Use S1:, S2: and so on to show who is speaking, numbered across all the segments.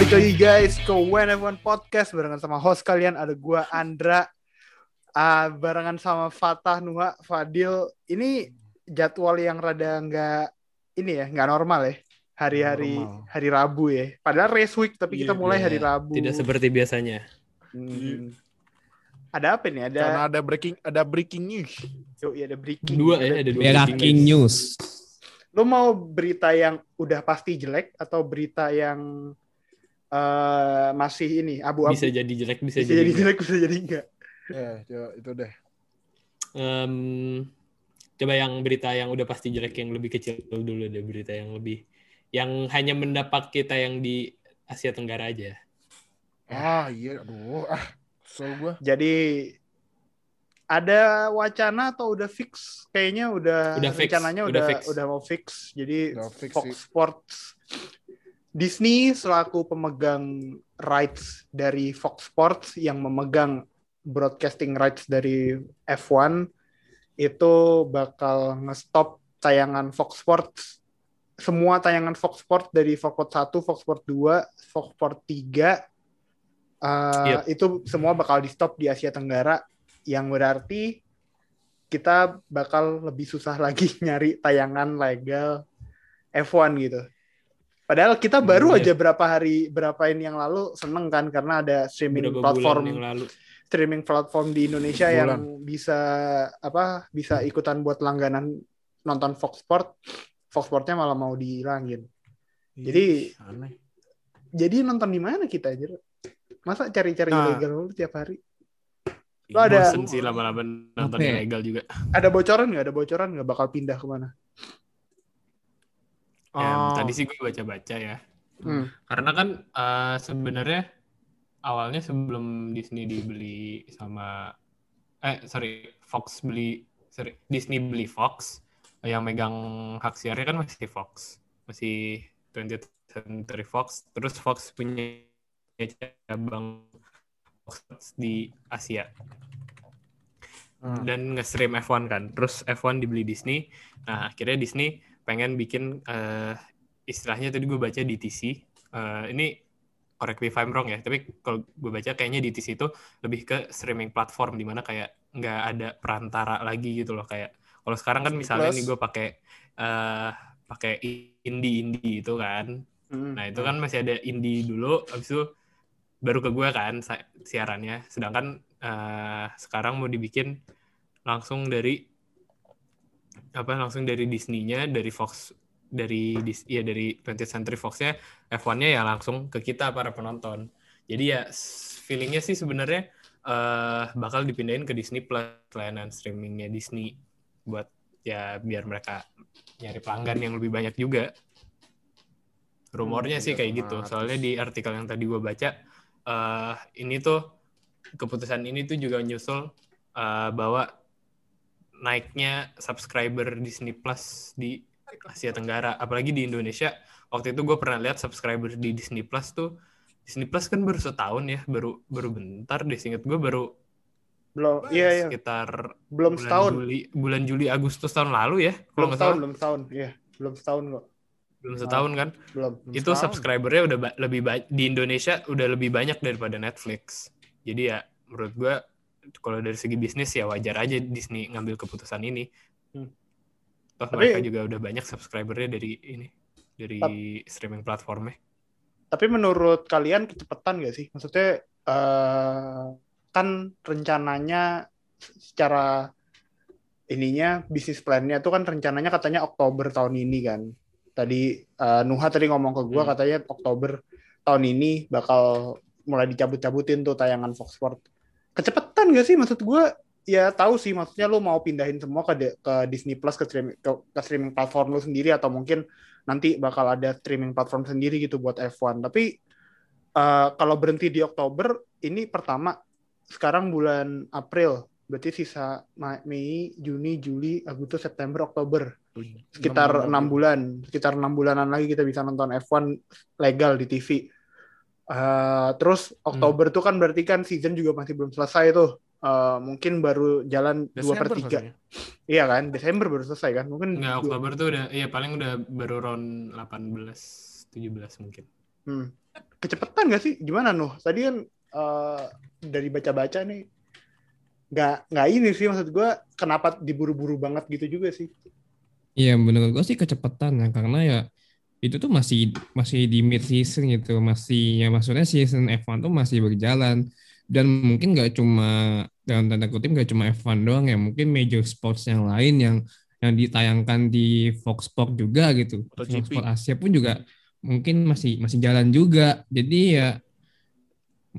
S1: Balik lagi guys ke When Everyone Podcast barengan sama host kalian ada gua Andra uh, barengan sama Fatah Nuha Fadil ini jadwal yang rada nggak ini ya nggak normal ya hari-hari
S2: Normal.
S1: hari Rabu ya padahal race week tapi kita
S2: Iya,
S1: mulai
S3: iya.
S1: hari Rabu
S3: Tidak seperti biasanya.
S1: Hmm. ada apa nih ada
S2: Karena ada breaking ada breaking news.
S1: Yuk, iya, ada breaking
S3: Dua ya, ada dua.
S4: Breaking news.
S1: lo mau berita yang udah pasti jelek atau berita yang eh, masih ini abu-abu
S3: Bisa jadi jelek, bisa,
S1: bisa
S3: jadi.
S1: jelek bisa jadi enggak
S2: Ya, ya, itu deh.
S3: Em, coba yang berita yang udah pasti jelek yang lebih kecil dulu deh berita yang lebih yang hanya mendapat kita yang di Asia Tenggara aja.
S2: Ah, iya, aduh, ah, kesel gua.
S1: Jadi ada wacana atau udah fix? Kayaknya udah,
S3: Udah fix,
S1: rencananya
S3: udah
S1: udah
S3: fix.
S1: udah mau fix. Jadi
S2: Udah fix
S1: Fox
S2: sih.
S1: Sports Disney selaku pemegang rights dari Fox Sports yang memegang broadcasting rights dari F1 itu bakal ngestop tayangan Fox Sports semua tayangan Fox Sports dari Fox Sports 1, Fox Sports 2, Fox Sports 3 uh,
S3: Yep.
S1: itu semua bakal di stop di Asia Tenggara yang berarti kita bakal lebih susah lagi nyari tayangan legal F1 gitu. Padahal kita baru
S3: Iya.
S1: aja berapa hari berapa ini yang lalu seneng kan karena ada streaming
S3: Beberapa
S1: platform
S3: yang lalu.
S1: streaming platform di Indonesia
S2: Bulan.
S1: yang bisa apa bisa ikutan buat langganan nonton Fox Sport. Fox Sportnya malah mau dihilangin. Jadi-
S2: aneh.
S1: Jadi nonton di mana kita aja? Masa cari-cari
S2: Nah.
S1: ilegal mulu tiap hari? Lo ada-
S3: Bosen sih lama-lama nonton
S4: ya?
S3: ilegal juga.
S1: Ada bocoran nggak? Ada bocoran nggak bakal pindah ke mana?
S3: Ya,
S2: Oh.
S3: tadi sih gue baca-baca ya.
S1: Hmm.
S3: Karena kan eh, sebenarnya awalnya sebelum Disney dibeli sama eh sorry Fox beli sorry Disney beli Fox yang megang hak siarnya kan masih Fox masih 20th Century Fox terus Fox punya cabang Fox di Asia
S2: Hmm.
S3: dan nge-stream F1 kan. Terus F1 dibeli Disney. Nah, akhirnya Disney pengen bikin eh, istilahnya tadi gue baca DTC. Eh, ini correct me if I'm wrong ya, tapi kalau gue baca kayaknya DTC itu lebih ke streaming platform di mana kayak nggak ada perantara lagi gitu loh kayak kalau sekarang kan misalnya
S1: Plus.
S3: nih gue pakai eh pakai indie indie itu kan
S1: Hmm.
S3: Nah, itu kan masih ada indie dulu, habis itu baru ke gue kan siarannya. Sedangkan eh, sekarang mau dibikin langsung dari apa langsung dari Disney-nya, dari Fox dari Dis, ya dari 20th Century Fox-nya F1-nya ya langsung ke kita para penonton. Jadi ya feeling-nya sih sebenarnya eh, bakal dipindahin ke Disney Plus layanan streamingnya Disney buat ya biar mereka nyari pelanggan yang lebih banyak juga. Rumornya
S2: Hmm,
S3: sih kayak gitu. Soalnya di artikel yang tadi gue baca, eh ini tuh keputusan ini tuh juga nyusul eh, bahwa naiknya subscriber Disney Plus di Asia Tenggara, apalagi di Indonesia. Waktu itu gue pernah lihat subscriber di Disney Plus tuh Disney Plus kan baru setahun ya, baru baru bentar deh. Seinget gue baru
S1: Belum, iya iya,
S3: sekitar
S1: belum
S3: bulan
S1: setahun.
S3: Juli, bulan Juli Agustus tahun lalu ya,
S1: Belum setahun, belum setahun. Iya, belum setahun kok.
S3: Belum setahun kan?
S1: Belum.
S2: Belum
S3: itu
S2: setahun.
S3: subscribernya udah ba- lebih banyak di Indonesia udah lebih banyak daripada Netflix. Jadi ya menurut gua kalau dari segi bisnis ya wajar aja Disney ngambil keputusan ini.
S1: Hmm.
S3: Toh
S1: Tapi-
S3: mereka juga udah banyak subscribernya dari ini dari streaming platformnya.
S1: Tapi menurut kalian kecepatan gak sih? Maksudnya eh, kan rencananya secara ininya bisnis plan-nya tuh kan rencananya katanya Oktober tahun ini kan. Tadi eh, Nuha tadi ngomong ke gua
S3: Hmm.
S1: katanya Oktober tahun ini bakal mulai dicabut-cabutin tuh tayangan Fox Sport. Kecepatan gak sih maksud gua? Ya tahu sih maksudnya lu mau pindahin semua ke ke Disney Plus ke streaming ke, ke streaming platform lu sendiri atau mungkin nanti bakal ada streaming platform sendiri gitu buat F1. Tapi eh, kalau berhenti di Oktober, ini pertama sekarang bulan April, berarti sisa Mei, Juni, Juli, Agustus, September, Oktober, sekitar enam bulan, sekitar enam bulanan lagi kita bisa nonton F1 legal di TV. Eh, terus Oktober tuh kan berarti kan season juga masih belum selesai tuh. Eh, mungkin baru jalan dua per tiga. Iya kan, Desember baru selesai kan? Mungkin
S3: Nggak, Oktober tuh udah, ya paling udah baru round 18, 17 mungkin.
S1: Hmm. Kecepetan gak sih? Gimana Nuh? Tadi kan eh, dari baca-baca nih nggak nggak ini sih maksud gue kenapa diburu-buru banget gitu juga sih.
S4: Iya menurut gue sih kecepatan ya karena ya itu tuh masih masih di mid season gitu. Masih ya maksudnya season F1 tuh masih berjalan. Dan mungkin nggak cuma dalam tanda kutip nggak cuma F1 doang ya. Mungkin major sports yang lain yang yang ditayangkan di Fox Sports juga gitu. Fox. Sports Asia pun juga mungkin masih masih jalan juga. Jadi ya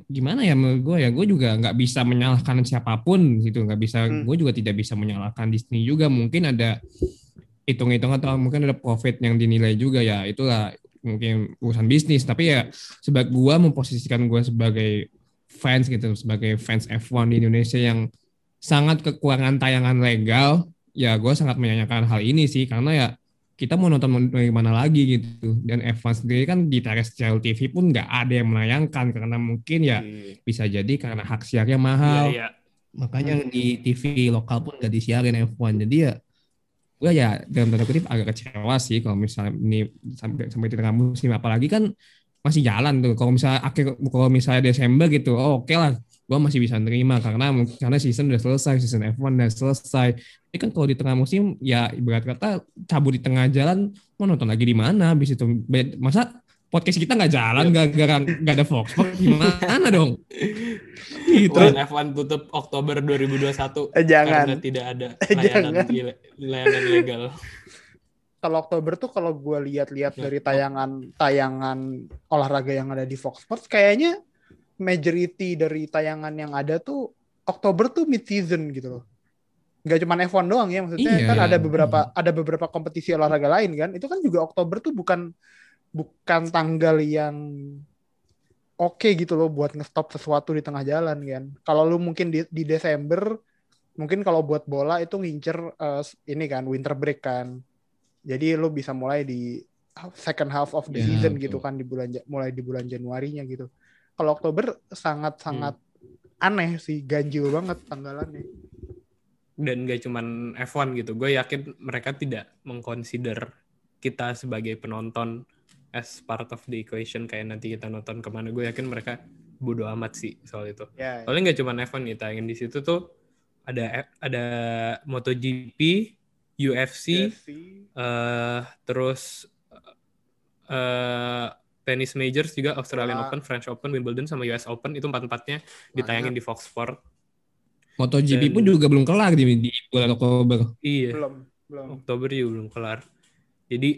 S4: gimana ya menurut gue ya? Gue juga nggak bisa menyalahkan siapa pun gitu. Nggak bisa
S1: Hmm.
S4: gue juga tidak bisa menyalahkan Disney juga. Mungkin ada hitung-hitung atau mungkin ada profit yang dinilai juga ya itulah mungkin urusan bisnis. Tapi ya sebagai gua memposisikan gua sebagai fans gitu sebagai fans F1 di Indonesia yang sangat kekurangan tayangan legal ya gua sangat menyanyikan hal ini sih. Karena ya kita mau nonton dari mana lagi gitu. Dan F1 sendiri kan di terrestrial TV pun nggak ada yang menayangkan. Karena mungkin ya bisa jadi karena hak siarnya mahal.
S3: Iya, iya.
S4: makanya di TV lokal pun nggak disiarin F1 jadi ya gue ya dalam tanda kutip agak kecewa sih kalau misalnya ini sampai sampai di tengah musim. Apalagi kan masih jalan tuh. Kalau misalnya akhir kalau misalnya Desember gitu oh oke lah. Gue masih bisa nerima karena karena season udah selesai season F1 udah selesai. Tapi kan kalau di tengah musim ya ibarat kata cabut di tengah jalan mau nonton lagi di mana? Habis itu masa podcast kita nggak jalan gara-gara nggak ada Fox gimana dong gitu
S3: When F1 tutup Oktober 2021
S1: Eh, jangan.
S3: karena tidak ada
S1: Eh,
S3: layanan
S1: jangan.
S3: layanan legal.
S1: Kalau Oktober tuh kalau gue lihat-lihat
S3: Ya.
S1: dari tayangan tayangan olahraga yang ada di Fox Sports kayaknya majority dari tayangan yang ada tuh Oktober tuh mid season gitu loh. Gak cuma F1 doang ya maksudnya
S4: Iya.
S1: kan ada beberapa ada beberapa kompetisi olahraga lain kan. Itu kan juga Oktober tuh bukan bukan tanggal yang oke gitu loh buat ngestop sesuatu di tengah jalan kan. Kalau lu mungkin di, di Desember mungkin kalau buat bola itu ngincer eh, ini kan winter break kan. Jadi lu bisa mulai di second half of the
S4: Ya,
S1: season
S4: betul.
S1: gitu kan di bulan mulai di bulan Januarinya gitu. Kalau Oktober sangat-sangat aneh sih, ganjil banget tanggalannya.
S3: Dan gak cuman F1 gitu. Gue yakin mereka tidak mengconsider kita sebagai penonton as part of the equation kayak nanti kita nonton ke mana. Gue yakin mereka bodo amat sih soal itu.
S1: Ya,
S3: Soalnya nggak cuma F1 nih, tayangin di situ tuh ada ada MotoGP, UFC,
S1: UFC,
S3: eh terus eh tenis majors juga Australian
S1: Bola.
S3: Open, French Open, Wimbledon sama US Open itu empat empatnya ditayangin di Fox Sport.
S4: MotoGP
S3: Dan-
S4: pun juga belum kelar di, di bulan Oktober
S3: Iya,
S1: belum belum.
S3: Oktober juga belum kelar. Jadi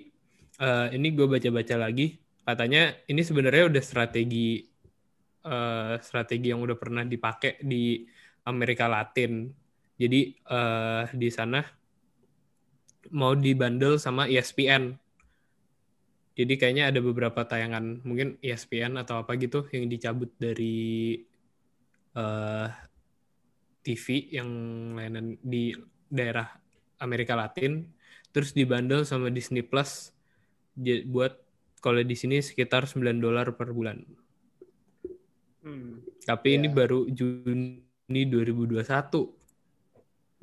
S3: eh, ini gue baca-baca lagi, katanya ini sebenarnya udah strategi eh, strategi yang udah pernah dipakai di Amerika Latin. Jadi eh, di sana mau dibundle sama ESPN. Jadi kayaknya ada beberapa tayangan mungkin ESPN atau apa gitu yang dicabut dari eh, TV yang layanan di daerah Amerika Latin, terus dibundle sama Disney Plus buat kalau di sini sekitar 9 dolar per bulan.
S1: Hmm.
S3: Tapi ini
S1: Ya.
S3: baru Juni 2021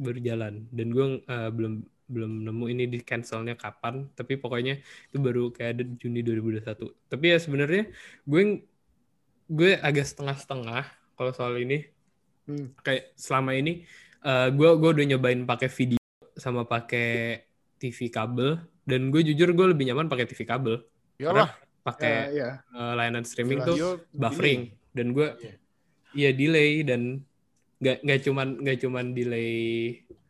S3: berjalan dan gue eh, belum belum nemu ini di cancelnya kapan tapi pokoknya itu baru kayak ada Juni 2021 tapi ya sebenarnya gue gue agak setengah-setengah kalau soal ini
S1: Hmm.
S3: kayak selama ini eh, gue gue udah nyobain pakai video sama pakai TV kabel dan gue jujur gue lebih nyaman pakai TV kabel.
S2: Iyalah,
S3: pakai
S1: Ya, ya.
S3: eh, layanan streaming tuh
S2: radio
S3: buffering. Dan gue
S2: Iya.
S3: iya delay dan nggak nggak cuman nggak cuman delay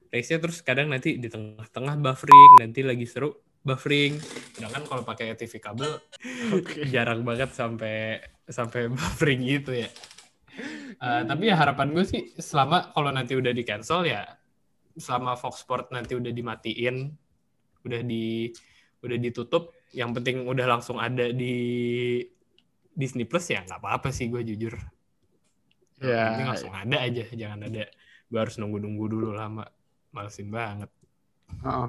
S3: race-nya terus kadang nanti di tengah-tengah buffering nanti lagi seru buffering. Sedangkan kalau pakai TV kabel
S2: Oke.
S3: jarang banget sampai sampai buffering gitu ya. Eh, tapi ya harapan gue sih selama kalau nanti udah di cancel ya selama Fox Sport nanti udah dimatiin udah di udah ditutup yang penting udah langsung ada di Disney Plus ya nggak apa-apa sih gue jujur
S1: Ya.
S3: yang penting langsung ada aja jangan ada gue harus nunggu-nunggu dulu lama malesin banget
S1: Heeh.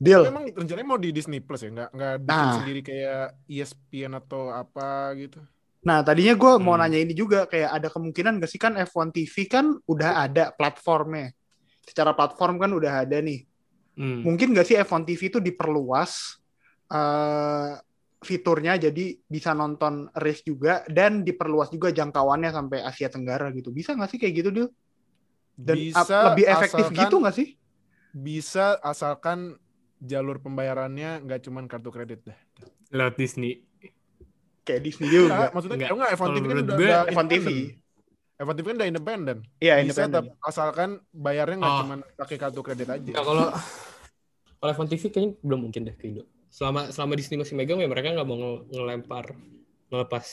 S1: Deal.
S2: Memang rencananya mau di Disney Plus ya, nggak nggak bikin
S1: Nah.
S2: sendiri kayak ESPN atau apa gitu.
S1: Nah, tadinya gue mau
S3: Hmm.
S1: nanya ini juga, kayak ada kemungkinan gak sih kan F1 TV kan udah ada platformnya. Secara platform kan udah ada nih.
S3: Hmm.
S1: Mungkin gak sih F1 TV itu diperluas eh fiturnya jadi bisa nonton race juga dan diperluas juga jangkauannya sampai Asia Tenggara gitu. Bisa nggak sih kayak gitu Dil? Dan
S2: bisa
S1: lebih efektif
S2: asalkan-
S1: gitu nggak sih?
S2: Bisa asalkan jalur pembayarannya nggak cuman kartu kredit deh.
S3: Lewat Disney.
S1: Kayak Disney juga.
S2: Enggak, maksudnya
S3: Enggak.
S2: enggak, F1
S3: Kalau
S2: TV kan udah,
S3: gue,
S2: udah
S1: F1 TV.
S2: independen. F1 TV kan udah independen.
S1: Iya,
S2: Bisa
S1: independen.
S2: tapi asalkan bayarnya nggak
S3: Oh.
S2: cuma pakai kartu kredit aja.
S3: Nah, kalau kalau iPhone TV kayaknya belum mungkin deh ke Indo. Selama selama Disney masih megang ya mereka nggak mau nge- ngelempar ngelepas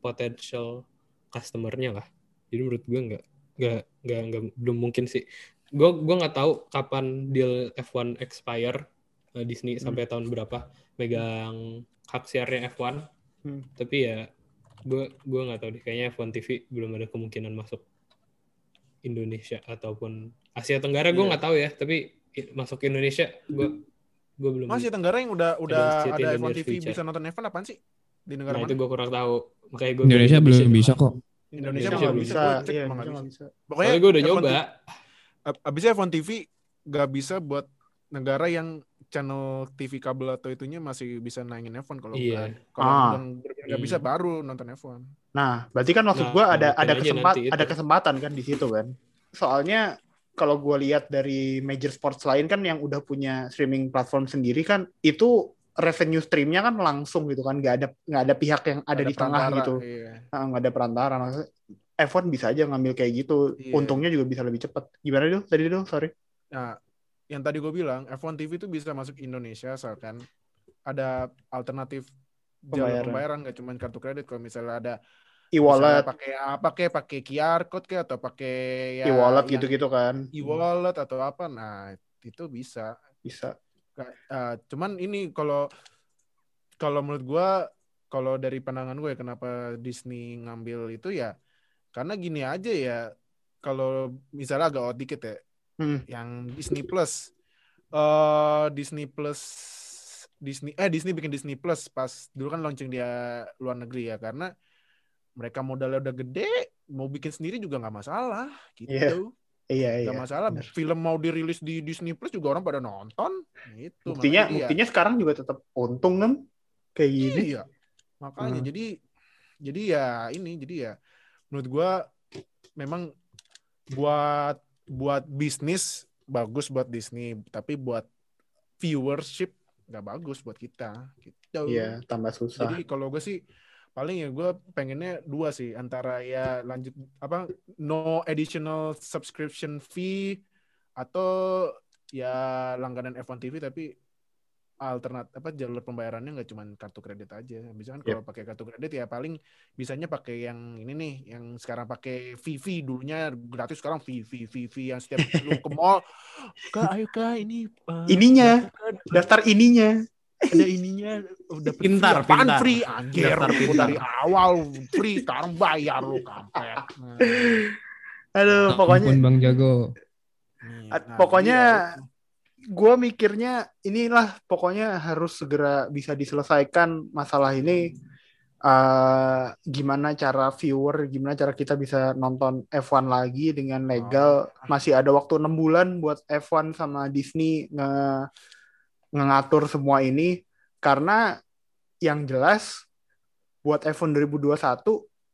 S3: potential customer-nya lah. Jadi menurut gue nggak nggak nggak nggak belum mungkin sih. Gue gue nggak tahu kapan deal F1 expire eh, Disney sampai tahun berapa megang hak siarnya F1.
S1: Hmm.
S3: Tapi ya gue gue nggak tahu deh kayaknya F1 TV belum ada kemungkinan masuk Indonesia ataupun Asia Tenggara gue
S2: Iya.
S3: nggak tahu ya tapi i- masuk Indonesia gue gue belum
S2: Masih Tenggara yang udah udah
S3: Ada
S2: ada
S3: in the
S2: F1
S3: near
S2: TV
S3: future.
S2: bisa nonton F1 apaan sih? Di negara
S3: nah
S2: mana?
S3: itu gue kurang tahu makanya gue
S4: Indonesia belum bisa kok.
S2: Indonesia
S3: Indonesia belum
S2: bisa.
S1: bisa.
S2: Gue cek
S1: Iya,
S2: emang
S1: Indonesia
S2: bisa.
S1: bisa.
S2: Pokoknya
S3: gue udah
S2: F1
S3: nyoba
S2: Ab- Abisnya F1 TV nggak bisa buat negara yang channel TV kabel atau itunya masih bisa naikin F1 kalau
S3: Iya.
S2: nggak- kalau
S1: Ah.
S2: nggak
S3: Hmm.
S2: bisa baru nonton F1.
S1: Nah, berarti kan maksud
S3: Nah,
S1: gua ada ada
S3: aja
S1: kesempat
S3: nanti itu.
S1: ada kesempatan kan di situ kan. Soalnya kalau gue lihat dari major sports lain kan yang udah punya streaming platform sendiri kan itu revenue streamnya kan langsung gitu kan nggak ada nggak ada pihak yang ada, di tengah gitu
S2: Iya.
S1: Nah, nggak ada perantara maksudnya F1 bisa aja ngambil kayak gitu
S2: Iya.
S1: untungnya juga bisa lebih cepat gimana dulu tadi dulu sorry
S2: Nah, yang tadi gue bilang F1 TV itu bisa masuk Indonesia asalkan ada alternatif jalur
S1: Pembayaran.
S2: pembayaran nggak cuma kartu kredit. Kalau misalnya ada
S1: e-wallet.
S2: pakai apa kayak pakai QR code kayak atau pakai ya
S1: e-wallet gitu-gitu kan.
S2: e-wallet atau apa nah itu bisa.
S1: Bisa.
S2: Uh, cuman ini kalau kalau menurut gua kalau dari pandangan gue kenapa Disney ngambil itu ya karena gini aja ya kalau misalnya agak out dikit ya
S1: Hmm.
S2: yang Disney Plus. Eh Disney Plus Disney eh Disney bikin Disney Plus pas dulu kan launching dia luar negeri ya. Karena mereka modalnya udah gede mau bikin sendiri juga nggak masalah gitu.
S1: Iya. iya
S2: nggak
S1: iya.
S2: masalah.
S1: Bener.
S2: film mau dirilis di Disney Plus juga orang pada nonton itu
S1: buktinya buktinya sekarang juga tetap untung kan kayak gini.
S2: Iya. Makanya
S1: Hmm.
S2: jadi jadi ya ini jadi ya menurut gua memang buat buat bisnis bagus buat Disney. Tapi buat viewership nggak bagus buat kita gitu.
S1: Iya tambah susah.
S2: Jadi kalau gue sih paling ya gue pengennya dua sih antara ya lanjut apa no additional subscription fee atau ya langganan F1 TV tapi alternat apa jalur pembayarannya nggak cuma kartu kredit aja. Misalkan kalau pakai kartu kredit ya paling bisanya pakai yang ini nih, yang sekarang pakai VV dulunya gratis sekarang VV VV yang setiap lu ke mall, kak ayo kak ini uh,
S1: Ininya.
S2: daftar-
S1: daftar ininya
S2: ada ininya udah
S3: Pintar, pintar.
S2: free anjir dari awal free sekarang bayar lu kampret Nah,
S1: aduh
S4: Ampun
S1: pokoknya
S4: Bang Jago.
S2: nah,
S1: pokoknya
S2: iya.
S1: Gue mikirnya inilah pokoknya harus segera bisa diselesaikan masalah ini. Eh, gimana cara viewer gimana cara kita bisa nonton F1 lagi dengan legal. Masih ada waktu enam bulan buat F1 sama Disney nge ngatur semua ini. Karena yang jelas buat F1 2021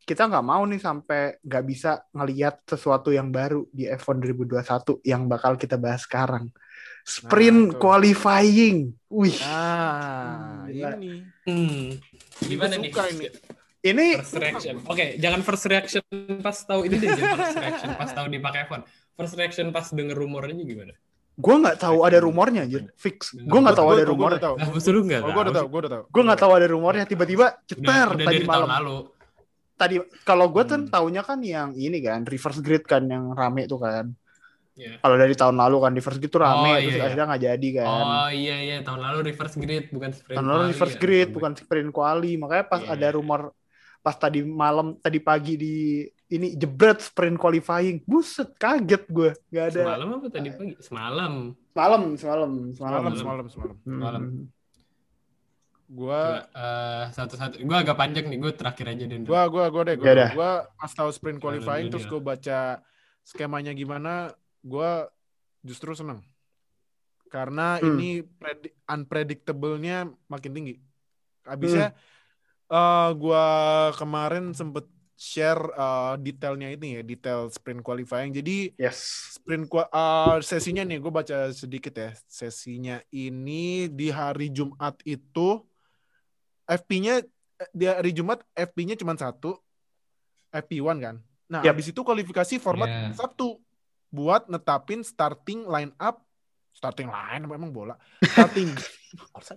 S1: kita nggak mau nih sampai nggak bisa ngelihat sesuatu yang baru di F1 2021 yang bakal kita bahas sekarang. Sprint
S2: tuh.
S1: qualifying. Wih,
S2: ah
S1: Gila.
S2: ini
S3: Hmm. Gimana nih?
S2: suka ini.
S1: ini
S3: First reaction. Oke, jangan first reaction pas tahu ini deh, jangan first reaction pas tahu dipakai iPhone. First reaction pas denger rumornya gimana?
S1: gue nggak tahu ada rumornya anjir. Fix. Gue nggak tahu ada
S2: gua
S1: rumor.
S2: udah tahu.
S3: Nah, maksud lu nggak
S2: Oh,
S3: tahu?
S2: gue udah tahu, gue udah tahu.
S1: Gue nggak tahu ada rumornya. Tiba-tiba
S3: Udah,
S1: cetar
S3: udah
S1: tadi malam.
S3: lalu.
S1: Tadi kalau gue tuh
S2: Hmm.
S1: taunya kan yang ini kan reverse grid kan yang rame tuh kan.
S3: Iya.
S1: Kalau dari tahun lalu kan reverse grid tuh rame
S3: Oh,
S1: terus
S3: iya, iya.
S1: akhirnya nggak jadi kan.
S3: Oh iya iya, tahun lalu reverse grid bukan sprint.
S1: Tahun lalu
S3: quali
S1: reverse
S3: ya.
S1: grid bukan sprint quali. Makanya pas
S3: Iya.
S1: ada rumor pas tadi malam tadi pagi di ini jebret sprint qualifying. Buset, kaget gue. Gak ada.
S3: Semalam apa tadi pagi? Semalam.
S1: Semalam, semalam, semalam.
S2: Semalam, semalam, semalam.
S1: Hmm.
S3: Semalam.
S2: Gue,
S3: Coba, eh, satu-satu. Gue agak panjang nih, gue terakhir aja deh.
S2: gue, gue, gue deh, gue,
S1: Ya
S2: gue pas tahu sprint qualifying terus
S3: dia.
S2: gue baca skemanya gimana, gue justru seneng. Karena
S1: Hmm.
S2: ini predi- unpredictable-nya makin tinggi. Habisnya eh gua kemarin sempet share eh, detailnya ini ya, detail sprint qualifying. Jadi
S1: Yes.
S2: sprint qua- eh, sesinya nih gue baca sedikit ya. Sesinya ini di hari Jumat itu FP-nya di hari Jumat FP-nya cuma satu. FP1 kan. Nah,
S1: Yap.
S2: habis itu kualifikasi format
S4: Yeah.
S2: Sabtu buat netapin starting line up starting line apa emang bola starting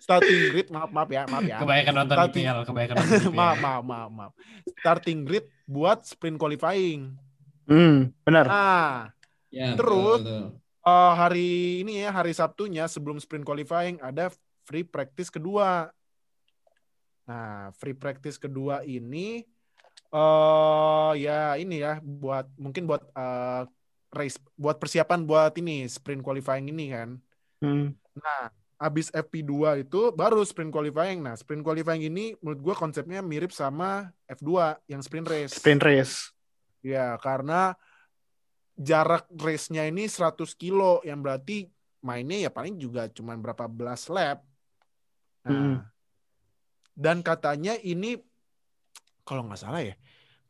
S2: starting grid maaf maaf ya maaf ya
S3: Kebanyakan nonton
S2: Tapi-
S3: IPL, kebanyakan nonton IPL.
S2: maaf maaf maaf maaf starting grid buat sprint qualifying
S1: Hmm, benar.
S2: nah
S4: Ya,
S2: Terus-
S4: betul, betul.
S2: eh, hari ini ya hari Sabtunya sebelum sprint qualifying ada free practice kedua. Nah, free practice kedua ini eh ya ini ya buat mungkin buat eh, race buat persiapan buat ini sprint qualifying ini kan.
S1: Hmm.
S2: Nah, habis FP2 itu baru sprint qualifying. Nah, sprint qualifying ini menurut gua konsepnya mirip sama F2 yang sprint race.
S1: Sprint race.
S2: Ya, karena jarak race-nya ini 100 kilo, yang berarti mainnya ya paling juga cuman berapa belas lap. Nah,
S1: Hmm.
S2: dan katanya ini kalau nggak salah ya,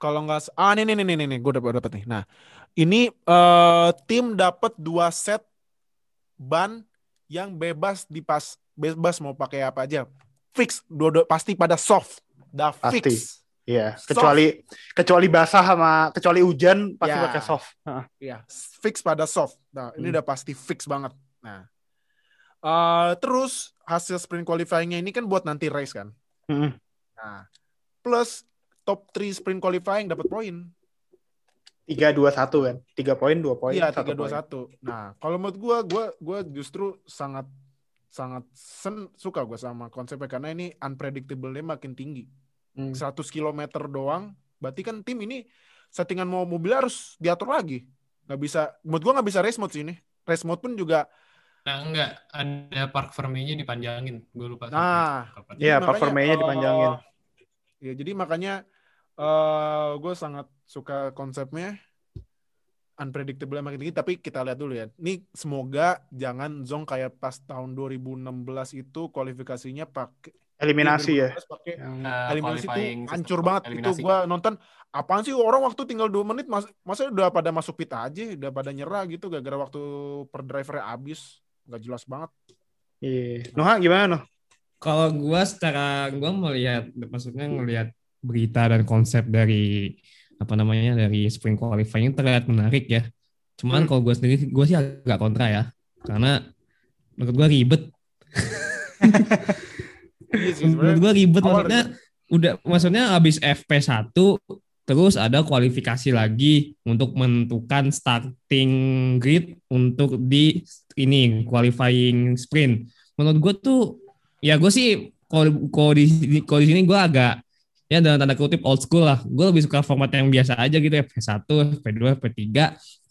S2: kalau nggak ah nih nih nih nih, gue dapat dapat nih. Nah, ini eh, tim dapat dua set ban yang bebas dipas bebas mau pakai apa aja, fix, dua, pasti pada soft, dah
S1: Pasti.
S2: fix.
S1: Iya,
S2: Soft.
S1: kecuali kecuali basah sama kecuali hujan pasti
S2: Ya.
S1: pakai soft. Heeh.
S2: Ya, fix pada soft. Nah, ini
S1: Hmm.
S2: udah pasti fix banget. Nah, eh, terus hasil sprint qualifying-nya ini kan buat nanti race kan.
S1: Hmm.
S2: Nah, plus top 3 sprint qualifying dapat poin.
S1: Tiga dua satu kan, tiga poin dua poin.
S2: Iya,
S1: satu
S2: tiga dua
S1: poin.
S2: satu. Nah, kalau menurut gua, gua, gua justru sangat sangat sen, suka gua sama konsepnya karena ini unpredictable-nya makin tinggi.
S1: Hmm.
S2: 100 km doang, berarti kan tim ini settingan mau mobil harus diatur lagi. Nggak bisa, menurut gua nggak bisa race mode sih ini. Race mode pun juga
S3: Nah, enggak. Ada park fermenya dipanjangin. Gue lupa.
S2: Nah.
S1: Iya,
S2: Jadi
S1: performanya
S2: makanya,
S1: dipanjangin.
S2: eh, ya jadi makanya eh gue sangat suka konsepnya unpredictable makin tinggi tapi kita lihat dulu ya. Ini semoga jangan zong kayak pas tahun 2016 itu kualifikasinya pakai
S1: Eliminasi ya.
S2: 2016 pakai
S3: Eh,
S2: eliminasi itu hancur banget itu
S3: Eliminasi.
S2: gua nonton apaan sih orang waktu tinggal 2 menit mas masa udah pada masuk pit aja udah pada nyerah gitu gara-gara waktu per drivernya habis nggak jelas banget
S1: Iya. Noha gimana Noh?
S4: Kalau gua secara gua melihat maksudnya ngelihat berita dan konsep dari apa namanya dari sprint qualifying terlihat menarik ya. Cuman
S1: Hmm.
S4: kalau gua sendiri gua sih agak kontra ya. Karena menurut gua ribet. Menurut gua ribet maksudnya udah maksudnya habis FP1 terus ada kualifikasi lagi untuk menentukan starting grid untuk di ini qualifying sprint. Menurut gue tuh ya gue sih kalau di kalau di sini gue agak ya dalam tanda kutip old school lah. Gue lebih suka format yang biasa aja gitu FP1, FP2, FP3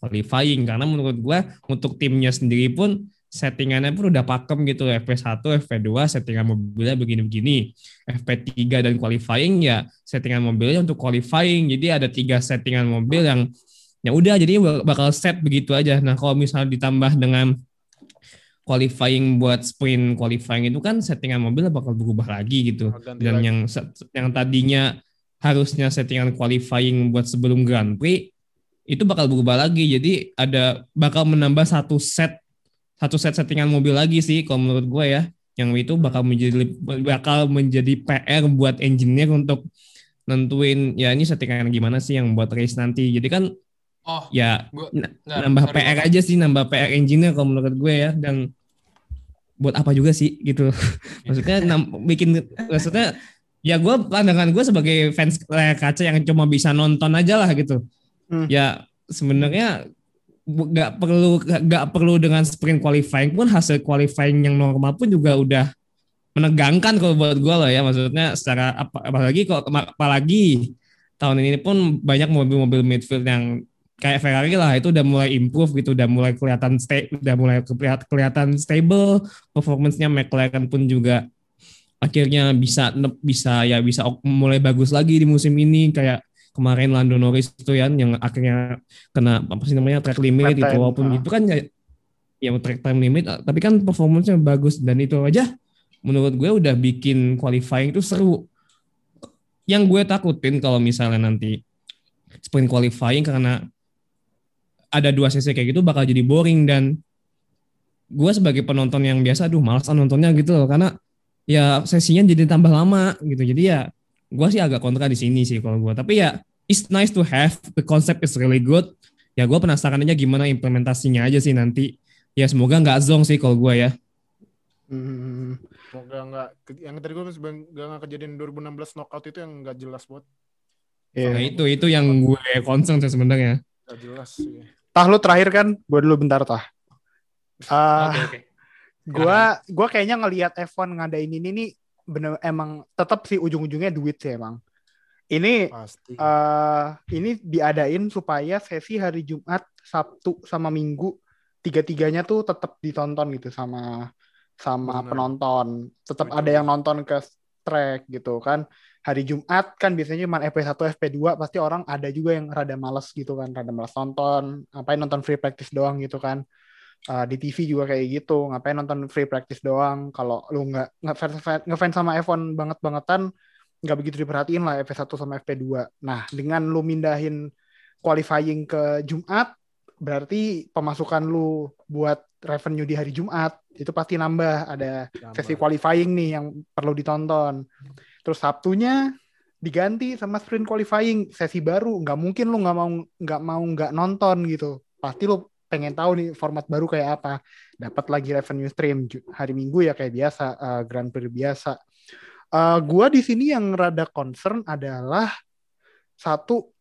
S4: qualifying. Karena menurut gue untuk timnya sendiri pun settingannya pun udah pakem gitu. FP1, FP2 settingan mobilnya begini-begini. FP3 dan qualifying ya settingan mobilnya untuk qualifying. Jadi ada tiga settingan mobil yang ya udah jadi bakal set begitu aja. Nah kalau misalnya ditambah dengan qualifying buat sprint qualifying itu kan settingan mobil bakal berubah lagi gitu.
S2: Ganti
S4: dan
S2: lagi.
S4: yang yang tadinya harusnya settingan qualifying buat sebelum Grand Prix itu bakal berubah lagi. Jadi ada bakal menambah satu set satu set settingan mobil lagi sih kalau menurut gue ya. Yang itu bakal menjadi bakal menjadi PR buat engineer untuk nentuin ya ini settingan gimana sih yang buat race nanti. Jadi kan
S3: Oh,
S4: ya
S3: gua,
S4: nambah
S3: sorry,
S4: PR
S3: gua-
S4: aja sih nambah PR engineer kalau menurut gue ya. Dan buat apa juga sih gitu. Maksudnya nam- bikin maksudnya ya gue pandangan gue sebagai fans layar kaca yang cuma bisa nonton aja lah gitu.
S1: Hmm.
S4: ya sebenarnya nggak perlu nggak perlu dengan sprint qualifying pun hasil qualifying yang normal pun juga udah menegangkan kalau buat gue loh ya. Maksudnya secara apa, apalagi kalau apalagi tahun ini pun banyak mobil-mobil midfield yang kayak Ferrari lah itu udah mulai improve gitu udah mulai kelihatan stay udah mulai kelihatan, kelihatan stable performance-nya McLaren pun juga akhirnya bisa bisa ya bisa mulai bagus lagi di musim ini kayak kemarin Lando Norris itu ya yang akhirnya kena apa sih namanya track limit
S1: Track
S4: itu walaupun
S1: ah.
S4: itu kan ya, ya track time limit tapi kan performance-nya bagus dan itu aja menurut gue udah bikin qualifying itu seru. Yang gue takutin kalau misalnya nanti sprint qualifying karena ada dua sesi kayak gitu bakal jadi boring dan gue sebagai penonton yang biasa aduh malas nontonnya gitu loh. Karena ya sesinya jadi tambah lama gitu. Jadi ya gue sih agak kontra di sini sih kalau gue tapi ya it's nice to have. The concept is really good. Ya gue penasaran aja gimana implementasinya aja sih nanti. Ya semoga nggak zong sih kalau gue ya.
S1: Hmm.
S2: Semoga nggak yang tadi gue nggak nggak kejadian 2016 knockout itu yang nggak jelas buat.
S1: Iya.
S4: nah itu itu yang gue concern sih sebenarnya.
S2: Nggak jelas sih.
S1: Tah lu terakhir kan? Gue dulu bentar tah. Ah,
S3: Oke oke.
S1: gua gua kayaknya ngelihat F1 ngadain ini nih bener emang tetap sih ujung-ujungnya duit sih emang. Ini
S2: Pasti.
S1: eh ini diadain supaya sesi hari Jumat, Sabtu sama Minggu tiga-tiganya tuh tetap ditonton gitu sama sama
S2: Bener.
S1: penonton. Tetap ada yang nonton ke track gitu kan. Hari Jumat kan biasanya cuma FP1, FP2 pasti orang ada juga yang rada males gitu kan, rada males nonton, ngapain nonton free practice doang gitu kan. Uh, di TV juga kayak gitu, ngapain nonton free practice doang kalau lu nggak ngefans ngefans sama F1 banget-bangetan nggak begitu diperhatiin lah FP1 sama FP2. Nah, dengan lu mindahin qualifying ke Jumat, berarti pemasukan lu buat revenue di hari Jumat itu pasti nambah. Ada sesi qualifying nih yang perlu ditonton. Terus Sabtunya diganti sama sprint qualifying sesi baru. Nggak mungkin lu nggak mau nggak mau nggak nonton gitu. Pasti lu pengen tahu nih format baru kayak apa. Dapat lagi revenue stream hari Minggu ya kayak biasa eh, Grand Prix biasa. Eh, gua di sini yang rada concern adalah satu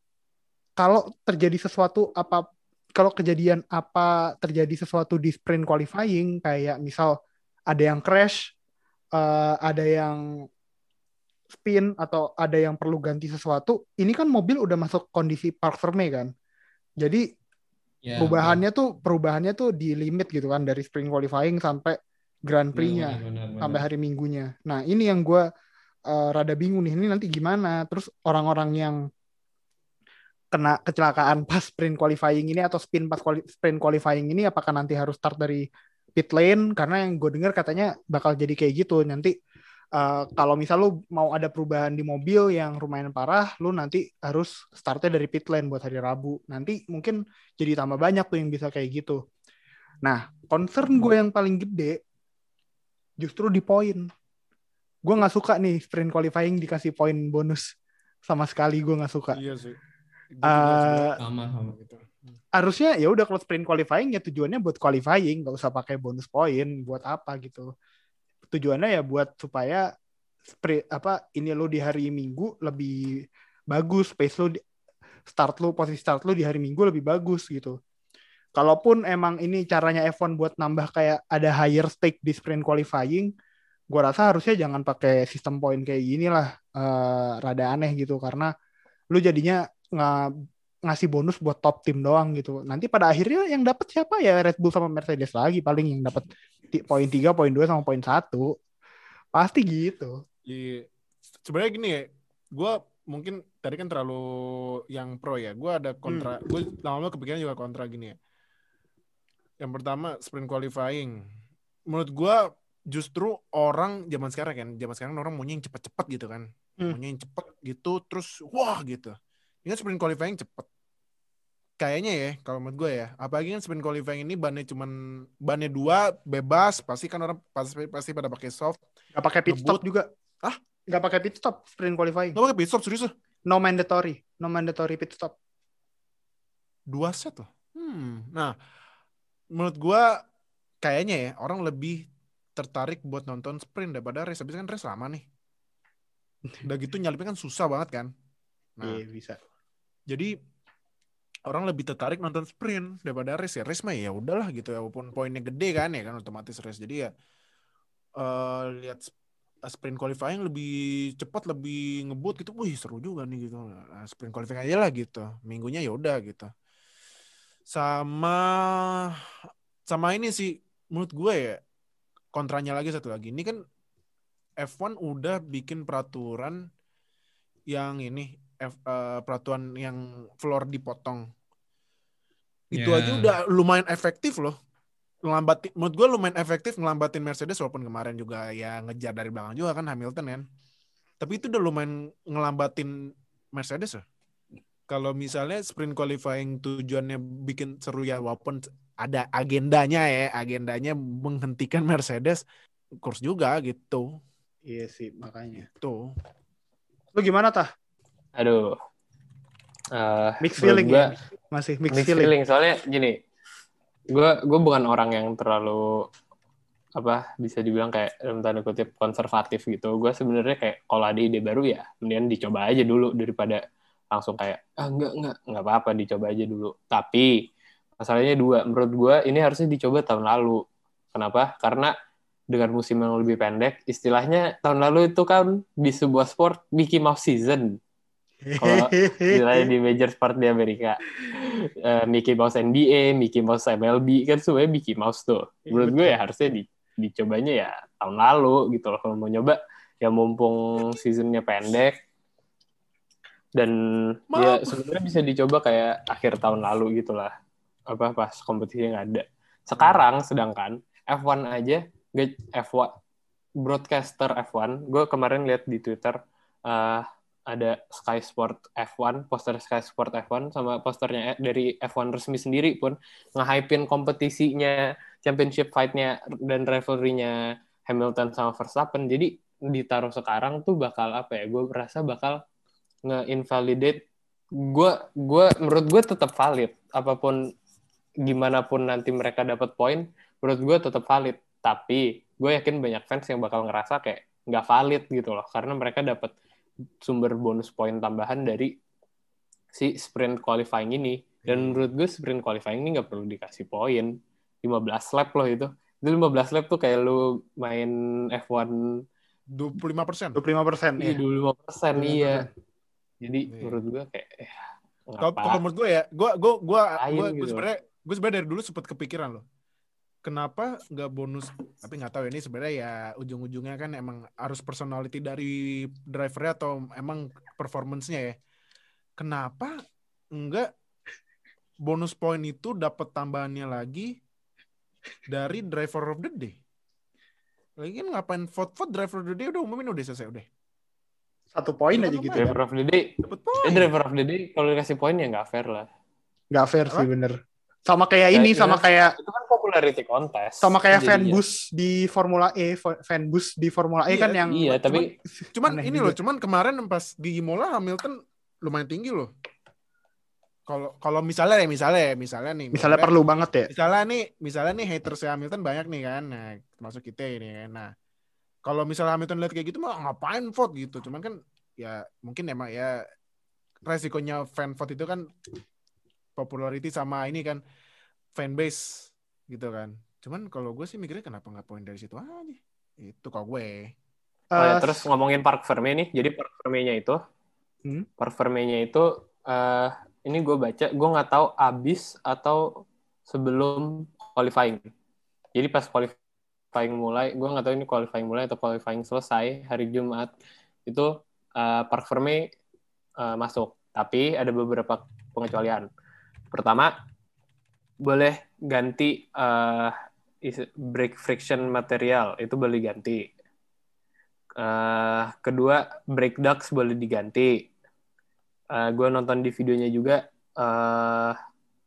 S1: kalau terjadi sesuatu apa kalau kejadian apa terjadi sesuatu di sprint qualifying kayak misal ada yang crash eh, ada yang spin atau ada yang perlu ganti sesuatu ini kan mobil udah masuk kondisi park firme kan jadi
S4: Ya,
S1: perubahannya tuh perubahannya tuh di limit gitu kan dari sprint qualifying sampai Grand Prix-nya sampai hari Minggunya. Nah, ini yang gue rada bingung nih. Ini nanti gimana? Terus orang-orang yang kena kecelakaan pas sprint qualifying ini atau spin pas quali- sprint qualifying ini apakah nanti harus start dari pit lane? Karena yang gue dengar katanya bakal jadi kayak gitu. Nanti eh, kalau misal lu mau ada perubahan di mobil yang lumayan parah, lu nanti harus startnya dari pit lane buat hari Rabu. Nanti mungkin jadi tambah banyak tuh yang bisa kayak gitu. Nah, concern gue yang paling gede justru di poin. Gue nggak suka nih sprint qualifying dikasih poin bonus sama sekali gue nggak suka.
S2: Iya sih. Sebenarnya
S4: sama sama
S2: gitu.
S1: harusnya ya udah kalau sprint qualifying ya tujuannya buat qualifying, nggak usah pakai bonus poin buat apa gitu. Tujuannya ya buat supaya sprint apa ini lo di hari Minggu lebih bagus, pace lo start lo posisi start lo di hari Minggu lebih bagus gitu. Kalaupun emang ini caranya F1 buat nambah kayak ada higher stake di sprint qualifying, gua rasa harusnya jangan pakai sistem poin kayak gini lah, eh, rada aneh gitu karena lu jadinya nggak ngasih bonus buat top tim doang gitu. Nanti pada akhirnya yang dapat siapa ya Red Bull sama Mercedes lagi paling yang dapat poin 3, poin 2 sama poin 1. Pasti gitu.
S2: Iya. Sebenarnya gini ya, gue mungkin tadi kan terlalu yang pro ya. Gue ada kontra, gue lama-lama kepikiran juga kontra gini ya. Yang pertama sprint qualifying. Menurut gue justru orang zaman sekarang kan, zaman sekarang orang maunya yang cepet-cepet gitu kan.
S1: Hmm.
S2: Maunya yang cepet gitu, terus wah gitu. Ini kan sprint qualifying cepet. Kayaknya ya, kalau menurut gue ya, apalagi kan sprint qualifying ini bannya cuman bannya dua bebas, pasti kan orang pasti pasti pada pakai soft.
S1: Gak pakai pit stop juga.
S2: Hah?
S1: Gak pakai pit stop sprint qualifying.
S2: Gak pakai pit stop serius loh.
S1: No mandatory. No mandatory pit stop.
S2: dua set loh. Hmm. Nah, menurut gua kayaknya ya orang lebih tertarik buat nonton sprint daripada race. Habis kan race lama nih. Udah gitu nyalipnya kan susah banget kan. Nah,
S1: Iya, bisa.
S2: jadi orang lebih tertarik nonton sprint daripada race ya. Race mah ya udahlah gitu ya walaupun poinnya gede kan ya kan otomatis race. Jadi ya eh lihat sp- sprint qualifying lebih cepat, lebih ngebut gitu. Wih, seru juga nih gitu. Nah, sprint qualifying aja lah gitu. Minggunya ya udah gitu. Sama sama ini sih menurut gue ya kontranya lagi satu lagi. Ini kan F1 udah bikin peraturan yang ini F- eh, peraturan yang floor dipotong. Itu
S4: Ya.
S2: aja udah lumayan efektif loh. ngelambatin menurut gue lumayan efektif ngelambatin Mercedes walaupun kemarin juga ya ngejar dari belakang juga kan Hamilton kan. Tapi itu udah lumayan ngelambatin Mercedes ya. Kalau misalnya sprint qualifying tujuannya bikin seru ya walaupun ada agendanya ya, agendanya menghentikan Mercedes kurs juga gitu.
S1: Iya sih, makanya.
S2: Tuh.
S1: Lu gimana tah?
S3: Aduh. Eh,
S1: Mixed
S3: menurut
S1: feeling
S3: gua,
S1: ya? Masih mixed,
S3: mixed
S1: feeling.
S3: feeling. Soalnya gini, gue gue bukan orang yang terlalu apa bisa dibilang kayak dalam tanda kutip konservatif gitu. Gue sebenarnya kayak kalau ada ide baru ya, mendingan dicoba aja dulu daripada langsung kayak ah enggak enggak enggak apa-apa dicoba aja dulu. Tapi masalahnya dua, menurut gue ini harusnya dicoba tahun lalu. Kenapa? Karena dengan musim yang lebih pendek, istilahnya tahun lalu itu kan di sebuah sport Mickey Mouse season. Kalau istilahnya di major sport di Amerika. Eh, Mickey Mouse NBA, Mickey Mouse MLB, kan semuanya Mickey Mouse tuh.
S1: Iya,
S3: Menurut gue ya harusnya di, dicobanya ya tahun lalu gitu loh. Kalau mau nyoba, ya mumpung seasonnya pendek. Dan ya
S2: Maaf.
S3: sebenarnya bisa dicoba kayak akhir tahun lalu gitu lah. Apa, pas kompetisi nggak ada. Sekarang sedangkan F1 aja, nggak- F1, broadcaster F1, gue kemarin lihat di Twitter, eh, ada Sky Sport F1, poster Sky Sport F1 sama posternya dari F1 resmi sendiri pun nge-hypein kompetisinya, championship fight-nya dan rivalry-nya Hamilton sama Verstappen. Jadi ditaruh sekarang tuh bakal apa ya? Gue merasa bakal nge-invalidate gue gue menurut gue tetap valid apa pun gimana pun nanti mereka dapat poin menurut gue tetap valid tapi gue yakin banyak fans yang bakal ngerasa kayak nggak valid gitu loh karena mereka dapat sumber bonus poin tambahan dari si sprint qualifying ini dan menurut gue sprint qualifying ini nggak perlu dikasih poin 15 lap loh itu itu 15 lap tuh kayak lu main F1
S2: 25 persen.
S1: 25 persen.
S3: iya 25 persen iya jadi
S2: Iya.
S3: menurut gue kayak eh,
S2: Kalau menurut gue ya, gue gue gue gue
S3: gitu.
S2: sebenarnya gue sebenarnya dari dulu sempat kepikiran loh. Kenapa nggak bonus? Tapi nggak tahu ya, ini sebenarnya ya ujung-ujungnya kan emang harus personality dari drivernya atau emang performance-nya ya. Kenapa enggak bonus poin itu dapat tambahannya lagi dari driver of the day? Lagi kan ngapain vote-vote driver of the day udah umumin udah selesai udah.
S1: Satu poin aja gitu.
S2: Lumayan.
S3: driver of the day
S2: Dapat
S3: eh, driver of the day kalau dikasih poin ya nggak fair lah
S1: Nggak fair sih bener. Sama kayak
S3: Ya,
S1: ini, sama kayak
S3: itu kan popularity contest
S1: sama kayak
S3: jadinya.
S1: fanbus di Formula E, fa- fanbus di Formula E
S2: Iya,
S1: kan yang
S3: iya tapi
S2: Cuman
S1: Aneh
S2: ini
S1: juga.
S2: loh, cuman kemarin pas di Imola Hamilton lumayan tinggi loh. Kalau kalau misalnya ya misalnya ya misalnya nih
S1: misalnya perlu banget ya.
S2: misalnya nih misalnya nih haters Hamilton banyak nih kan nah termasuk kita ini kan nah kalau misalnya Hamilton lihat kayak gitu mah ngapain vote gitu cuman kan ya mungkin emang ya resikonya fan vote itu kan popularity sama ini kan fan base gitu kan cuman kalau gue sih mikirnya kenapa nggak poin dari situ aja itu kalau gue
S3: Oh ya,
S1: Eh,
S3: terus ngomongin Park Ferme nih, jadi Park Ferme-nya itu,
S1: Hmm?
S3: Park Ferme-nya itu, eh ini gue baca, gue nggak tahu abis atau sebelum qualifying. Jadi pas qualifying mulai, gue nggak tahu ini qualifying mulai atau qualifying selesai hari Jumat itu eh, Park Ferme eh, masuk, tapi ada beberapa pengecualian. Pertama, boleh ganti is- brake friction material, itu boleh ganti. Eh, kedua, brake ducts boleh diganti. Eh, gue nonton di videonya juga, eh,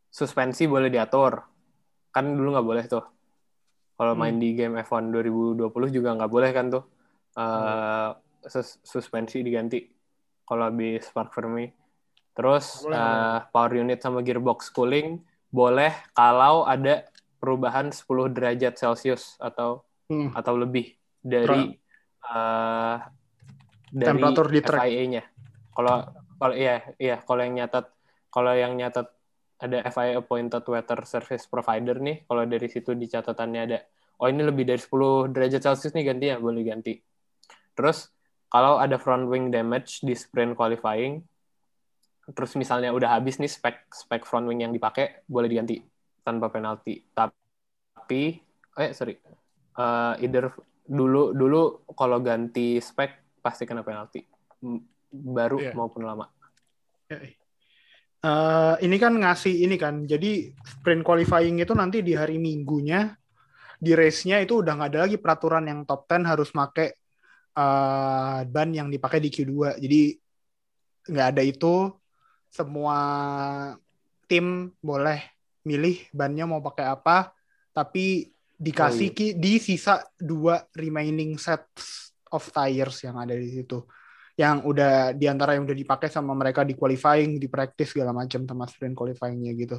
S3: suspensi boleh diatur. Kan dulu nggak boleh tuh. Kalau main di game F1 2020 juga nggak boleh kan tuh. Eh, sus- suspensi diganti. Kalau habis Spark Fermi. Terus
S2: Boleh,
S3: eh, power unit sama gearbox cooling boleh kalau ada perubahan 10 derajat Celcius atau
S1: Hmm.
S3: atau lebih dari eh dari
S1: Temperatur di.
S3: FIA-nya. Kalau kalau iya iya kalau yang nyatat kalau yang nyatat ada FIA appointed weather service provider nih, kalau dari situ di catatannya ada oh ini lebih dari 10 derajat Celcius nih ganti ya, boleh ganti. Terus kalau ada front wing damage di sprint qualifying terus misalnya udah habis nih spek spek front wing yang dipakai boleh diganti tanpa penalti. Tapi eh sorry eh, either dulu dulu kalau ganti spek pasti kena penalti baru
S2: Iya.
S3: maupun lama
S1: Eh, ini kan ngasih ini kan, jadi sprint qualifying itu nanti di hari Minggunya di race-nya itu udah nggak ada lagi peraturan yang top 10 harus make eh, ban yang dipakai di Q2. Jadi nggak ada itu. Semua tim boleh milih bannya mau pakai apa, tapi dikasih
S2: Oh,
S1: ki- di sisa dua remaining sets of tires yang ada di situ. Yang udah di antara yang udah dipakai sama mereka di qualifying, di practice segala macam sama sprint qualifyingnya gitu.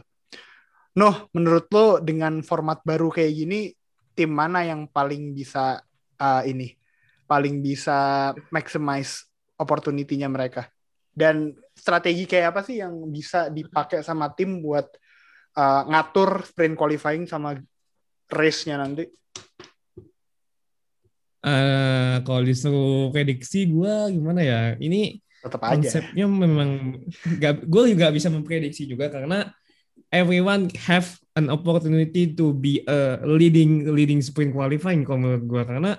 S1: Noh, menurut lo dengan format baru kayak gini, tim mana yang paling bisa uh, ini, paling bisa maximize opportunity-nya mereka? Dan strategi kayak apa sih yang bisa dipakai sama tim buat uh, ngatur sprint qualifying sama race-nya nanti?
S4: Eh, kalau disuruh prediksi gue gimana ya? Ini
S1: Tetap aja.
S4: konsepnya memang gue juga bisa memprediksi juga karena everyone have an opportunity to be a leading leading sprint qualifying kalau menurut gue karena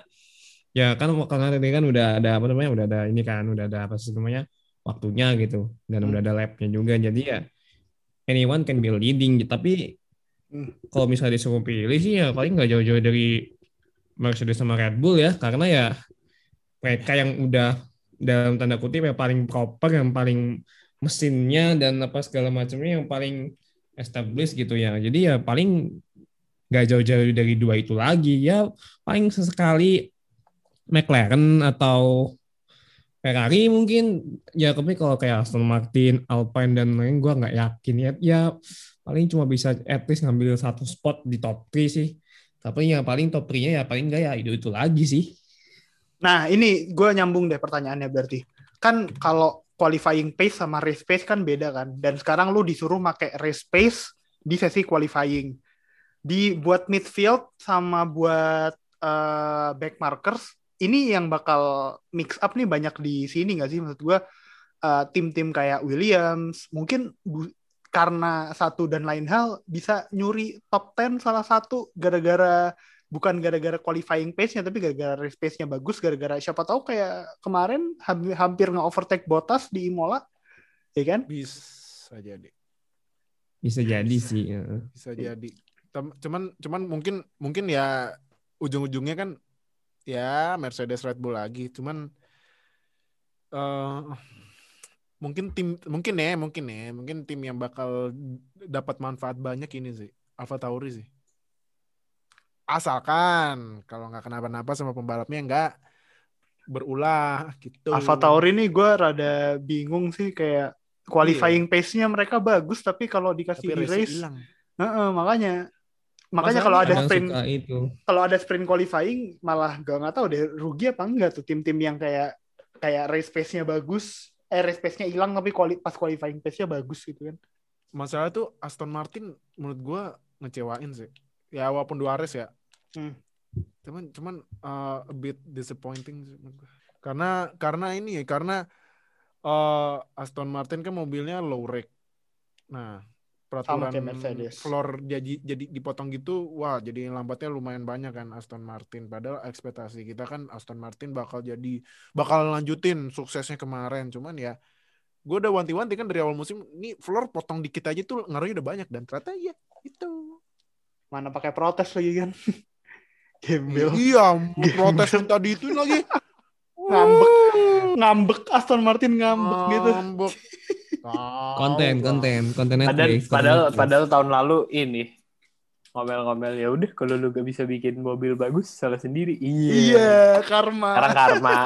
S4: ya kan karena tadi kan udah ada apa namanya udah ada ini kan udah ada apa sih namanya waktunya gitu. Dan
S1: Hmm.
S4: udah ada labnya juga. Jadi ya anyone can be leading. Tapi
S1: Hmm.
S4: kalau misalnya disuruh pilih sih ya paling nggak jauh-jauh dari Mercedes sama Red Bull ya. Karena ya mereka yang udah dalam tanda kutip yang paling proper yang paling mesinnya dan apa segala macamnya yang paling established gitu ya. Jadi ya paling nggak jauh-jauh dari dua itu lagi. Ya paling sesekali McLaren atau Ferrari mungkin ya tapi kalau kayak Aston Martin, Alpine dan lain gue nggak yakin ya ya paling cuma bisa at least ngambil satu spot di top 3 sih tapi yang paling top 3-nya ya paling nggak ya itu itu lagi sih
S1: Nah, ini gue nyambung deh pertanyaannya berarti. Kan kalau qualifying pace sama race pace kan beda kan. Dan sekarang lu disuruh pakai race pace di sesi qualifying. Di buat midfield sama buat eh, back markers, ini yang bakal mix up nih banyak di sini nggak sih? Maksud gue eh, tim-tim kayak Williams, mungkin bu- karena satu dan lain hal bisa nyuri top 10 salah satu gara-gara bukan gara-gara qualifying pace-nya tapi gara-gara race pace-nya bagus gara-gara siapa tahu kayak kemarin hampir, hampir nge-overtake Bottas di Imola ya kan
S2: Bisa jadi.
S4: bisa jadi sih ya.
S2: Bisa jadi. Cuman cuman mungkin mungkin ya ujung-ujungnya kan ya Mercedes Red Bull lagi. Cuman eh mungkin tim mungkin ya mungkin ya mungkin tim yang bakal dapat manfaat banyak ini sih Alfa Tauri sih. Asalkan kalau nggak kenapa-napa sama pembalapnya nggak berulah gitu.
S1: Alfa Tauri ini gue rada bingung sih kayak qualifying pace-nya mereka bagus tapi kalau dikasih
S2: Iya. tapi
S1: di
S2: race
S1: race
S2: hilang.
S1: heeh, makanya makanya kalau ada sprint
S4: itu
S1: kalau ada sprint qualifying malah gak nggak tahu deh rugi apa enggak tuh tim-tim yang kayak kayak race pace-nya bagus eh race pace-nya hilang tapi quali- pas qualifying pace-nya bagus gitu kan
S2: Masalah tuh Aston Martin menurut gua ngecewain sih. Ya walaupun dua race ya.
S1: Hmm.
S2: Cuman cuman uh, a bit disappointing sih menurut gua. Karena karena ini ya karena uh, Aston Martin kan mobilnya low rake. Nah, peraturan
S1: kayak Mercedes.
S2: floor jadi jadi dipotong gitu, wah jadi lambatnya lumayan banyak kan Aston Martin. Padahal ekspektasi kita kan Aston Martin bakal jadi bakal lanjutin suksesnya kemarin. Cuman ya gue udah wanti-wanti kan dari awal musim ini floor potong dikit aja tuh ngaruhnya udah banyak dan ternyata ya itu
S1: mana pakai protes lagi kan gembel
S2: iya mau protes minta itu lagi
S1: Ngambek. ngambek Aston Martin ngambek gitu
S4: Konten
S2: Tahu,
S4: konten konten
S5: Padahal,
S4: Netflix konten
S5: padahal,
S4: Netflix.
S5: padahal tahun lalu ini ngomel-ngomel ya udah kalau lu gak bisa bikin mobil bagus salah sendiri. Iya.
S1: iya karma
S5: Sekarang karma.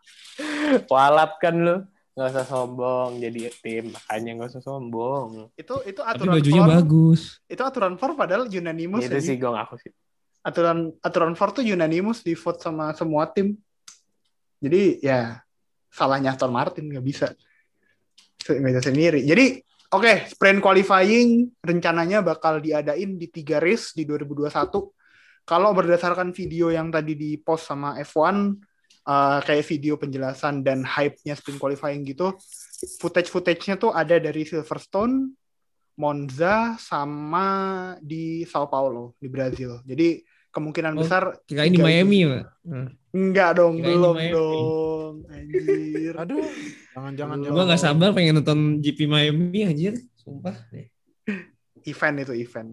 S5: Walat kan lu. Gak usah sombong jadi tim. Makanya gak usah sombong.
S1: itu itu
S4: tapi
S1: aturan
S4: bajunya
S1: floor
S4: bagus
S1: itu aturan floor padahal unanimous
S5: itu
S1: aja.
S5: sih gue ngaku sih.
S1: aturan aturan floor tuh unanimous di vote sama semua tim jadi ya salahnya Aston Martin nggak bisa bisa sendiri jadi oke sprint qualifying rencananya bakal diadain di tiga race di 2021 kalau berdasarkan video yang tadi di post sama F1 eh, kayak video penjelasan dan hype-nya sprint qualifying gitu footage-footage-nya tuh ada dari Silverstone Monza sama di Sao Paulo di Brazil. Jadi kemungkinan
S4: Oh,
S1: besar
S4: kirain di
S1: tiga
S4: Miami
S1: itu-.
S4: Nah,
S1: Enggak dong,
S4: Kirain di
S1: belum
S4: Miami.
S1: dong. Anjir.
S2: aduh jangan-jangan
S1: Belum.
S2: jangan
S4: gua nggak sabar pengen nonton GP Miami anjir sumpah deh
S1: event itu event.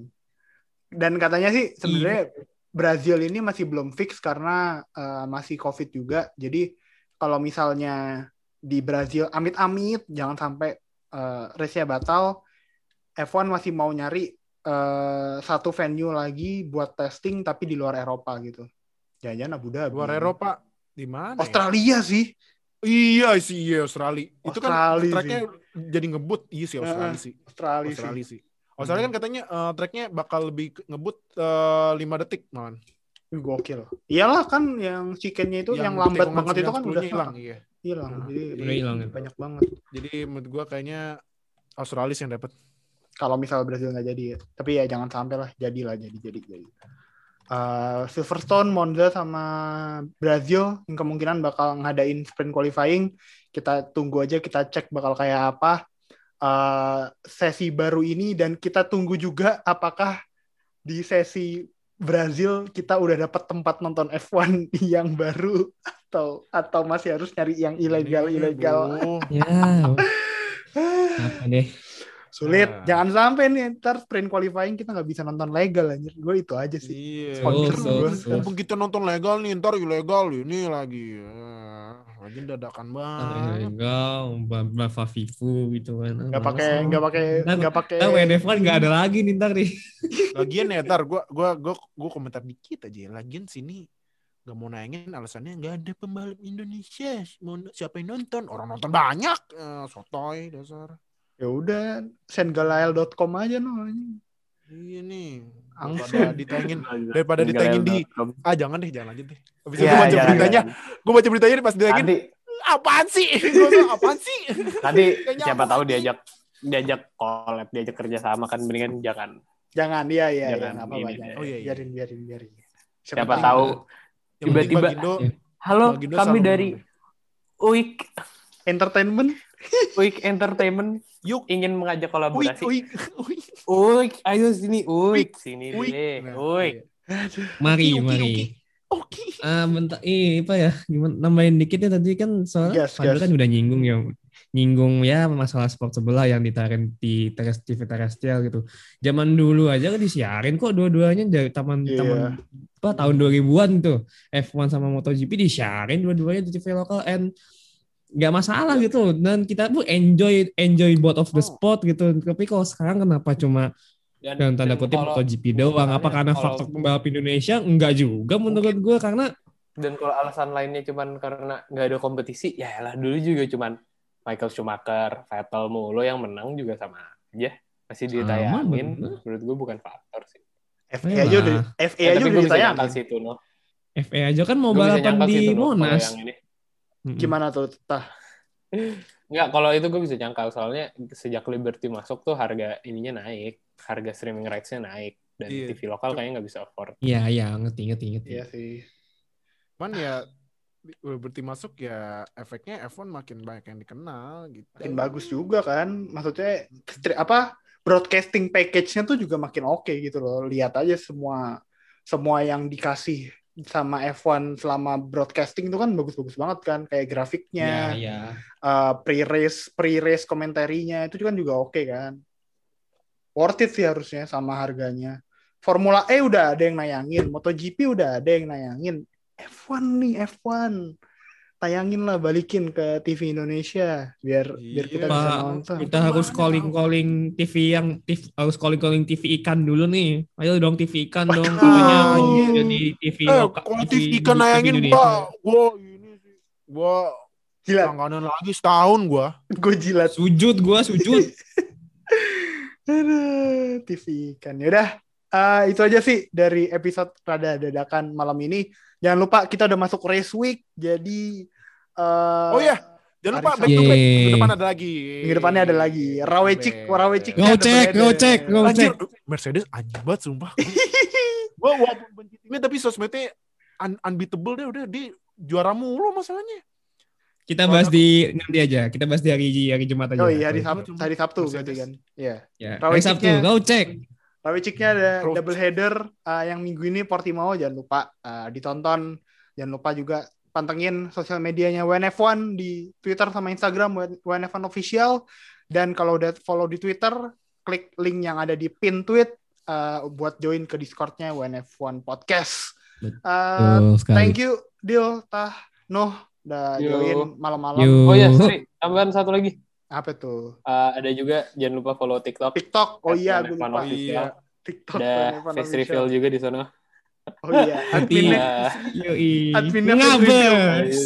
S1: Dan katanya sih sebenarnya Brazil ini masih belum fix karena eh, masih COVID juga. Jadi kalau misalnya di Brazil amit-amit jangan sampai eh, race-nya batal, F1 masih mau nyari eh, satu venue lagi buat testing tapi di luar Eropa gitu. Jangan-jangan Abu Dhabi.
S2: Luar Eropa di mana? ya?
S1: Australia sih.
S2: Iya sih, iya Australia. Itu kan
S1: Australia
S2: tracknya jadi ngebut. Iya sih Australia sih.
S1: Australia,
S2: Australia
S1: sih.
S2: sih. Australia kan katanya eh, tracknya bakal lebih ngebut eh, 5 detik man.
S1: Gokil. Iyalah kan yang chickennya itu yang, lambat banget itu kan udah
S2: hilang. Iya.
S1: hilang.
S2: Nah,
S1: Jadi
S4: hilang ya.
S1: banyak banget.
S2: Jadi menurut gua kayaknya Australia yang dapat.
S1: Kalau misal Brazil nggak jadi ya. Tapi ya jangan sampai lah. Jadilah jadi jadi jadi. Uh, Silverstone, Monza sama Brazil yang kemungkinan bakal ngadain sprint qualifying. Kita tunggu aja kita cek bakal kayak apa uh, sesi baru ini dan kita tunggu juga apakah di sesi Brazil kita udah dapat tempat nonton F1 yang baru atau atau masih harus nyari yang ilegal ilegal.
S4: Ya. Apa deh?
S1: Sulit.
S2: Ah.
S1: Jangan sampai nih ntar sprint qualifying kita nggak bisa nonton legal anjir. Gue itu aja sih.
S2: Iya.
S1: Sponsor
S4: so,
S1: gua.
S4: so.
S2: Mumpung kita nonton legal nih, ntar ilegal ini lagi. Ah, Lagi dadakan banget.
S4: Enggak, Bapak Vivu gitu kan.
S1: Nggak pakai nggak pakai nggak pakai.
S4: Nah, WNF kan nggak ada lagi nih ntar nih.
S2: Lagian ya, ntar gua gua gua gua komentar dikit aja. ya. Lagian sini nggak mau nayangin alasannya nggak ada pembalap Indonesia. Mau siapa yang nonton? Orang nonton banyak. Eh, sotoy dasar.
S1: Ya udah sendgalael.com aja no. anjing.
S2: Iya nih. Daripada ditayangin daripada ditayangin di ah jangan deh jangan lanjut deh. Habis itu
S5: Iya,
S2: gue baca
S5: jangan,
S2: beritanya,
S5: jangan.
S2: gue baca beritanya nih pas ditayangin
S5: Nanti,
S2: apaan sih? Apaan sih? Nggak
S5: siapa tahu diajak diajak collab, diajak kerja sama kan mendingan jangan.
S1: Jangan iya iya iya
S5: Jangan,
S1: jangan.
S2: deh. Oh, iya, iya.
S1: Biarin biarin biarin.
S5: Siapa
S2: penting-
S5: tahu Tiba-tiba- halo kami dari. Uik
S1: Entertainment
S5: Uik Entertainment
S2: Yuk,
S5: ingin mengajak
S2: uik,
S5: kolaborasi.
S2: uik, uik.
S5: Uik, ayo sini Uik, sini
S2: Uik.
S5: deh. Uik.
S4: Mari,
S2: oke,
S4: mari.
S2: oke.
S4: Ah, bentar, ih, apa ya? Gimana nambahin dikit ya tadi kan soalnya
S1: Gas,
S4: Fadil
S1: gas.
S4: kan udah nyinggung ya, nyinggung ya masalah sport sebelah yang ditarik di teres, TV terestrial gitu. Zaman dulu aja kan disiarin kok dua-duanya dari taman
S1: Iya.
S4: taman apa tahun 2000-an tuh. F1 sama MotoGP disiarin dua-duanya di TV lokal and nggak masalah gitu dan kita tuh enjoy enjoy both of the
S5: Oh.
S4: sport gitu tapi kalau sekarang kenapa cuma
S5: Dan,
S4: dalam tanda kutip
S5: kalau-
S4: MotoGP doang apa
S5: misalnya
S4: karena
S5: kalau-
S4: faktor pembalap Indonesia enggak juga menurut gue karena
S5: Dan kalau alasan lainnya cuman karena nggak ada kompetisi, ya lah dulu juga cuman Michael Schumacher, Vettel mulu yang menang juga sama aja. Masih ditayangin, menurut gue bukan faktor sih.
S1: FA
S4: Memang.
S1: aja udah FA
S5: Ya,
S1: aja udah ditayangin.
S5: situ, no.
S4: FA aja kan mau
S5: Gue
S4: balapan di Monas. Mm-mm.
S1: Gimana tuh? Tah.
S5: Nggak, kalau itu gue bisa nyangkal. Soalnya sejak Liberty masuk tuh harga ininya naik. Harga streaming rights-nya naik. Dan
S2: Iya.
S5: TV lokal kayaknya nggak bisa afford.
S4: Iya, iya, ngerti, ngerti, ngerti.
S1: Iya sih.
S2: Cuman ya berarti masuk ya efeknya F1 makin banyak yang dikenal gitu.
S1: Makin bagus juga kan. Maksudnya stri- apa broadcasting package-nya tuh juga makin oke gitu loh. Lihat aja semua semua yang dikasih sama F1 selama broadcasting itu kan bagus-bagus banget kan kayak grafiknya,
S4: Iya, iya.
S1: uh, pre-race pre-race komentarinya itu kan juga oke kan. Worth it sih harusnya sama harganya. Formula E udah ada yang nayangin, MotoGP udah ada yang nayangin. F1 nih F1. Tayangin lah balikin ke TV Indonesia biar biar
S2: Iya,
S1: kita bisa
S4: Pak,
S1: nonton.
S4: kita harus calling calling TV yang TV, harus calling calling TV ikan dulu nih. Ayo dong TV ikan dong. Mau
S2: Iya.
S4: jadi TV
S2: Eh,
S4: loka-
S2: kalau
S4: TV
S2: TV ikan
S4: TV
S2: nayangin
S4: Indonesia.
S2: gua, gua ini sih, gua
S1: Gila,
S2: langganan lagi setahun gua.
S1: gue jilat.
S4: Sujud gua sujud.
S1: Aduh, TV kan. Yaudah, eh, itu aja sih dari episode Rada Dadakan malam ini. Jangan lupa kita udah masuk race week, jadi eh,
S2: Oh iya, Jangan lupa back to back. Minggu depan ada lagi.
S1: Minggu depannya ada lagi. Rawecik, Rawecik.
S4: Go cek, go cek, go cek.
S2: Mercedes anjing banget sumpah. Gua walaupun benci timnya tapi sosmednya un- unbeatable deh udah di juara mulu masalahnya.
S4: Kita bahas di nanti aja. Kita bahas di hari hari Jumat aja.
S1: Oh iya, hari
S2: Sabtu.
S1: Hari Sabtu berarti kan. Iya.
S4: Ya, hari Sabtu. Go cek.
S1: Raweciknya ada
S2: Terus.
S1: double header uh, yang minggu ini Portimao jangan lupa uh, ditonton. Jangan lupa juga pantengin sosial medianya WNF1 di Twitter sama Instagram WNF1 official dan kalau udah follow di Twitter klik link yang ada di pin tweet uh, buat join ke Discordnya WNF1 Podcast. Uh, thank you, Dil, Tah, Noh, udah
S3: Yo.
S1: join malam-malam.
S3: Oh ya, sorry, tambahan satu lagi.
S1: Apa tuh?
S3: Eh, ada juga jangan lupa follow TikTok.
S1: TikTok. Oh
S3: At
S1: iya,
S3: WNF1
S1: gue lupa.
S3: Official.
S1: TikTok.
S3: Ada
S1: WNF1
S3: face
S1: official.
S3: reveal juga di sana.
S1: Oh iya, adminnya,
S4: Yoi.
S1: adminnya face
S4: Ngabers.
S1: reveal.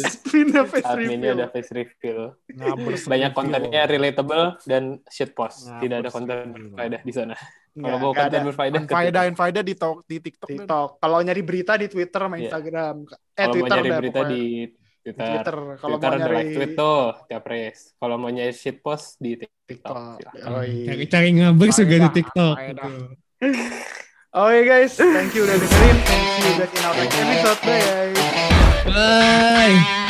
S1: Adminnya face
S3: adminnya
S1: reveal.
S3: ada face reveal. Banyak
S2: reveal.
S3: kontennya relatable dan shit post.
S2: Nah,
S3: Tidak ada konten berfaedah di sana. Kalau mau konten berfaedah
S2: Faedah faedah di tok di TikTok.
S1: TikTok. Kalau nyari berita di Twitter sama
S3: Iya.
S1: Instagram. Eh
S3: Kalau mau
S1: Twitter
S3: nyari
S1: dah
S3: berita
S1: pokoknya.
S3: di Twitter.
S1: Twitter. Kalau
S3: Twitter
S1: mau nyari
S3: tweet tuh tiap race. Kalau mau nyari shit post di TikTok.
S1: Oh, iya.
S4: Cari-cari ngabers juga di TikTok.
S2: faedah.
S1: Oke guys, thank you udah dengerin. See you back in our next episode. Bye.
S4: Bye.